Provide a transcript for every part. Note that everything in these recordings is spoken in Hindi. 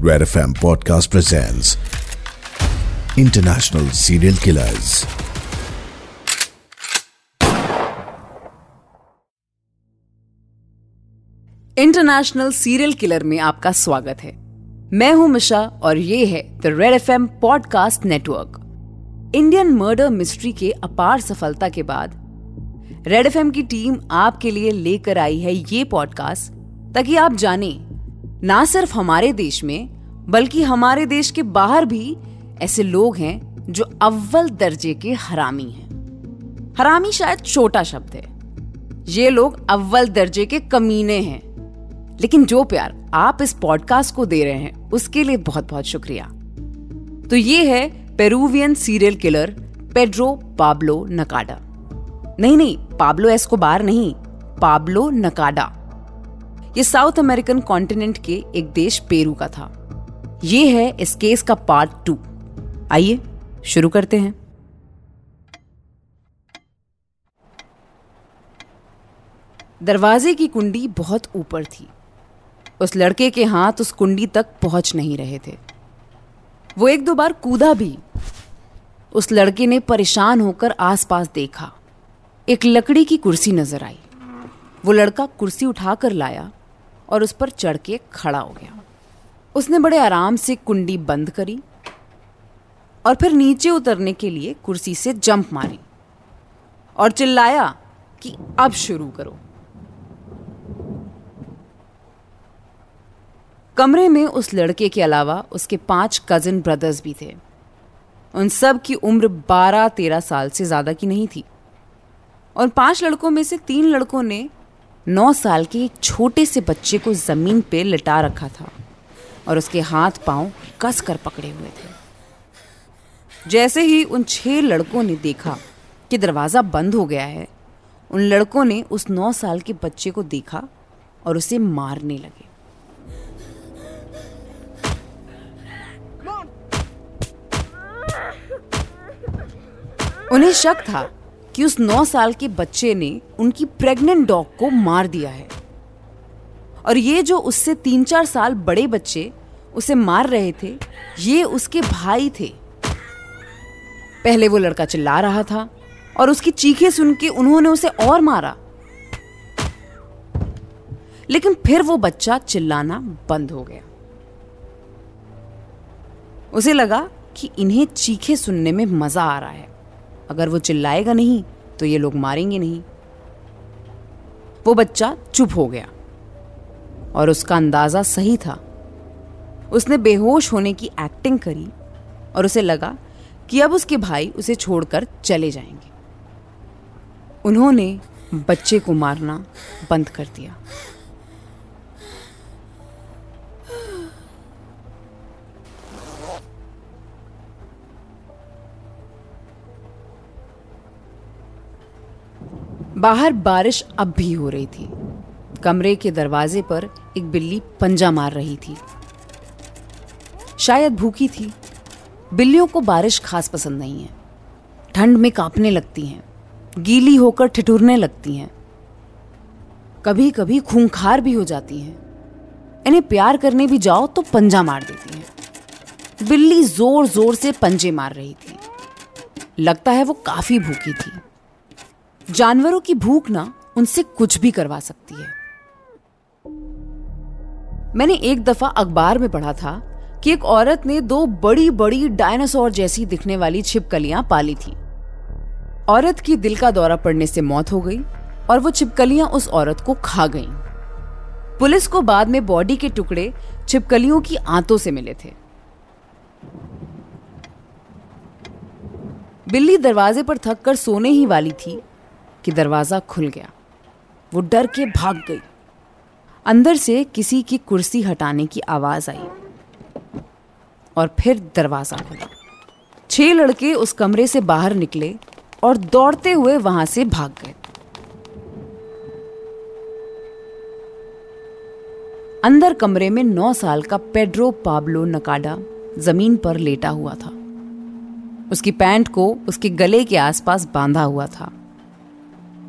Red FM Podcast presents International Serial Killers. International serial killer में आपका स्वागत है मैं हूँ मिशा और ये है the Red F M podcast network Indian murder mystery के अपार सफलता के बाद रेड एफ़ एम की टीम आपके लिए लेकर आई है ये पॉडकास्ट ताकि आप जाने ना सिर्फ़ हमारे देश में, बल्कि हमारे देश के बाहर भी ऐसे लोग हैं जो अव्वल दर्जे के हरामी हैं। हरामी शायद छोटा शब्द है। ये लोग अव्वल दर्जे के कमीने हैं। लेकिन जो प्यार आप इस पॉडकास्ट को दे रहे हैं, उसके लिए बहुत बहुत शुक्रिया। तो ये है Peruvian serial killer Pedro Pablo Nakada नहीं नहीं पाब्लो एस्कोबार नहीं पाब्लो नकाडा ये साउथ अमेरिकन कॉन्टिनेंट के एक देश पेरू का था। ये है इस केस का पार्ट टू आइए, शुरू करते हैं। दरवाजे की कुंडी बहुत ऊपर थी। उस लड़के के हाथ उस कुंडी तक पहुँच नहीं रहे थे। वो एक दो बार कूदा भी। उस लड़के ने परेशान होकर आसपास देखा। एक लकड़ी की कुर्सी नज़र आई। वो लड़का कुर्सी उठाकर लाया। और उस पर चढ़ के खड़ा हो गया। उसने बड़े आराम से कुंडी बंद करी और फिर नीचे उतरने के लिए कुर्सी से जंप मारी और चिल्लाया कि अब शुरू करो। कमरे में उस लड़के के अलावा उसके पाँच कजिन ब्रदर्स भी थे। उन सब की उम्र बारह तेरह साल से ज़्यादा की नहीं थी। और पाँच लड़कों में से तीन लड़कों ने नौ साल के एक छोटे से बच्चे को ज़मीन पे लिटा रखा था और उसके हाथ पाँव कस कर पकड़े हुए थे। जैसे ही उन छह लड़कों ने देखा कि दरवाज़ा बंद हो गया है, उन लड़कों ने उस नौ साल के बच्चे को देखा और उसे मारने लगे। उन्हें शक था कि उस नौ साल के बच्चे ने उनकी प्रेग्नेंट डॉग को मार दिया है। और ये जो उससे तीन चार साल बड़े बच्चे उसे मार रहे थे, ये उसके भाई थे। पहले वो लड़का चिल्ला रहा था और उसकी चीखें सुन के उन्होंने उसे और मारा। लेकिन फिर वो बच्चा चिल्लाना बंद हो गया। उसे लगा कि इन्हें चीखें सुनने में मज़ा आ रहा है। अगर वो चिल्लाएगा नहीं तो ये लोग मारेंगे नहीं। वो बच्चा चुप हो गया और उसका अंदाज़ा सही था। उसने बेहोश होने की एक्टिंग करी और उसे लगा कि अब उसके भाई उसे छोड़कर चले जाएँगे। उन्होंने बच्चे को मारना बंद कर दिया। बाहर बारिश अब भी हो रही थी। कमरे के दरवाजे पर एक बिल्ली पंजा मार रही थी। शायद भूखी थी। बिल्लियों को बारिश खास पसंद नहीं है। ठंड में कांपने लगती हैं। गीली होकर ठिठुरने लगती हैं। कभी कभी खूंखार भी हो जाती हैं। इन्हें प्यार करने भी जाओ तो पंजा मार देती हैं। बिल्ली ज़ोर ज़ोर से पंजे मार रही थी। लगता है वो काफ़ी भूखी थी। जानवरों की भूख ना उनसे कुछ भी करवा सकती है। मैंने एक दफ़ा अखबार में पढ़ा था कि एक औरत ने दो बड़ी बड़ी डायनासोर जैसी दिखने वाली छिपकलियाँ पाली थी। औरत की दिल का दौरा पड़ने से मौत हो गई और वो छिपकलियाँ उस औरत को खा गईं। पुलिस को बाद में बॉडी के टुकड़े छिपकलियों की आंतों से मिले थे। बिल्ली दरवाजे पर थक कर सोने ही वाली थी कि दरवाज़ा खुल गया। वो डर के भाग गई। अंदर से किसी की कुर्सी हटाने की आवाज़ आई और फिर दरवाज़ा खुला। छह लड़के उस कमरे से बाहर निकले और दौड़ते हुए वहाँ से भाग गए। अंदर कमरे में नौ साल का पेड्रो पाब्लो नकाडा ज़मीन पर लेटा हुआ था। उसकी पैंट को उसके गले के आसपास बांधा हुआ था।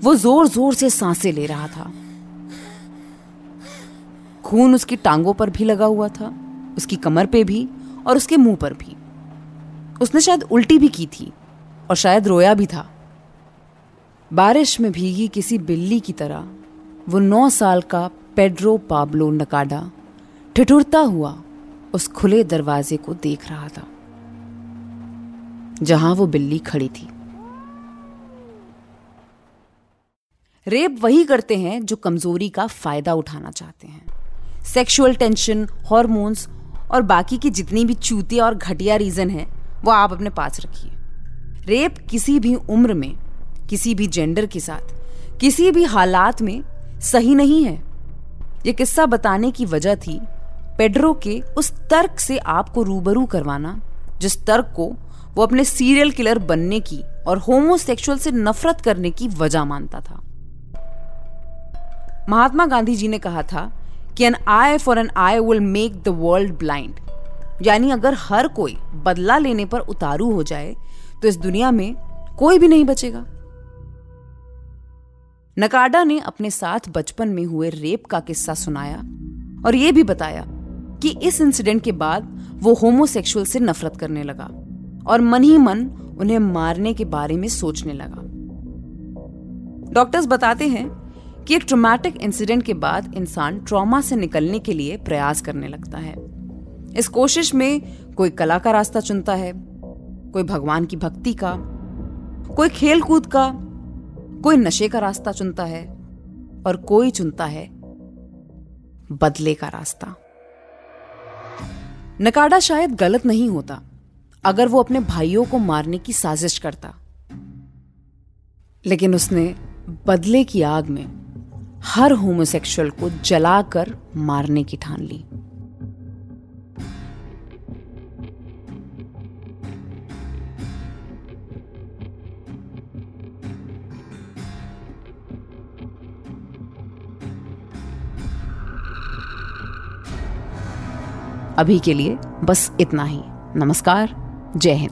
वो ज़ोर ज़ोर से साँसें ले रहा था। खून उसकी टांगों पर भी लगा हुआ था, उसकी कमर पे भी और उसके मुँह पर भी। उसने शायद उल्टी भी की थी और शायद रोया भी था। बारिश में भीगी किसी बिल्ली की तरह वो नौ साल का पेड्रो पाब्लो नकाडा ठिठुरता हुआ उस खुले दरवाजे को देख रहा था, जहाँ वो बिल्ली खड़ी थी। रेप वही करते हैं जो कमज़ोरी का फ़ायदा उठाना चाहते हैं। सेक्सुअल टेंशन, हॉर्मोन्स और बाकी की जितनी भी चूतिया और घटिया रीजन है, वो आप अपने पास रखिए। रेप किसी भी उम्र में, किसी भी जेंडर के साथ, किसी भी हालात में सही नहीं है। ये किस्सा बताने की वजह थी पेड्रो के उस तर्क से आपको रूबरू करवाना, जिस तर्क को वो अपने सीरियल किलर बनने की और होमोसेक्सुअल से नफरत करने की वजह मानता था। महात्मा गांधी जी ने कहा था कि an eye for an eye will make the world blind यानी अगर हर कोई बदला लेने पर उतारू हो जाए तो इस दुनिया में कोई भी नहीं बचेगा। नकाडा ने अपने साथ बचपन में हुए रेप का किस्सा सुनाया और यह भी बताया कि इस इंसिडेंट के बाद वो होमोसेक्सुअल से नफरत करने लगा और मन ही मन उन्हें मारने के बारे में सोचने लगा। डॉक्टर्स बताते हैं कि एक ट्रोमैटिक इंसिडेंट के बाद इंसान ट्रॉमा से निकलने के लिए प्रयास करने लगता है। इस कोशिश में कोई कला का रास्ता चुनता है, कोई भगवान की भक्ति का, कोई खेल कूद का, कोई नशे का रास्ता चुनता है और कोई चुनता है बदले का रास्ता। नकाडा शायद गलत नहीं होता, अगर वो अपने भाइयों को मारने की साजिश करता। लेकिन उसने बदले की आग में हर होमोसेक्सुअल को जलाकर मारने की ठान ली। अभी के लिए बस इतना ही। नमस्कार, जय Hind.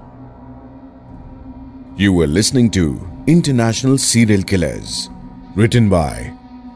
You are listening to international serial killers written by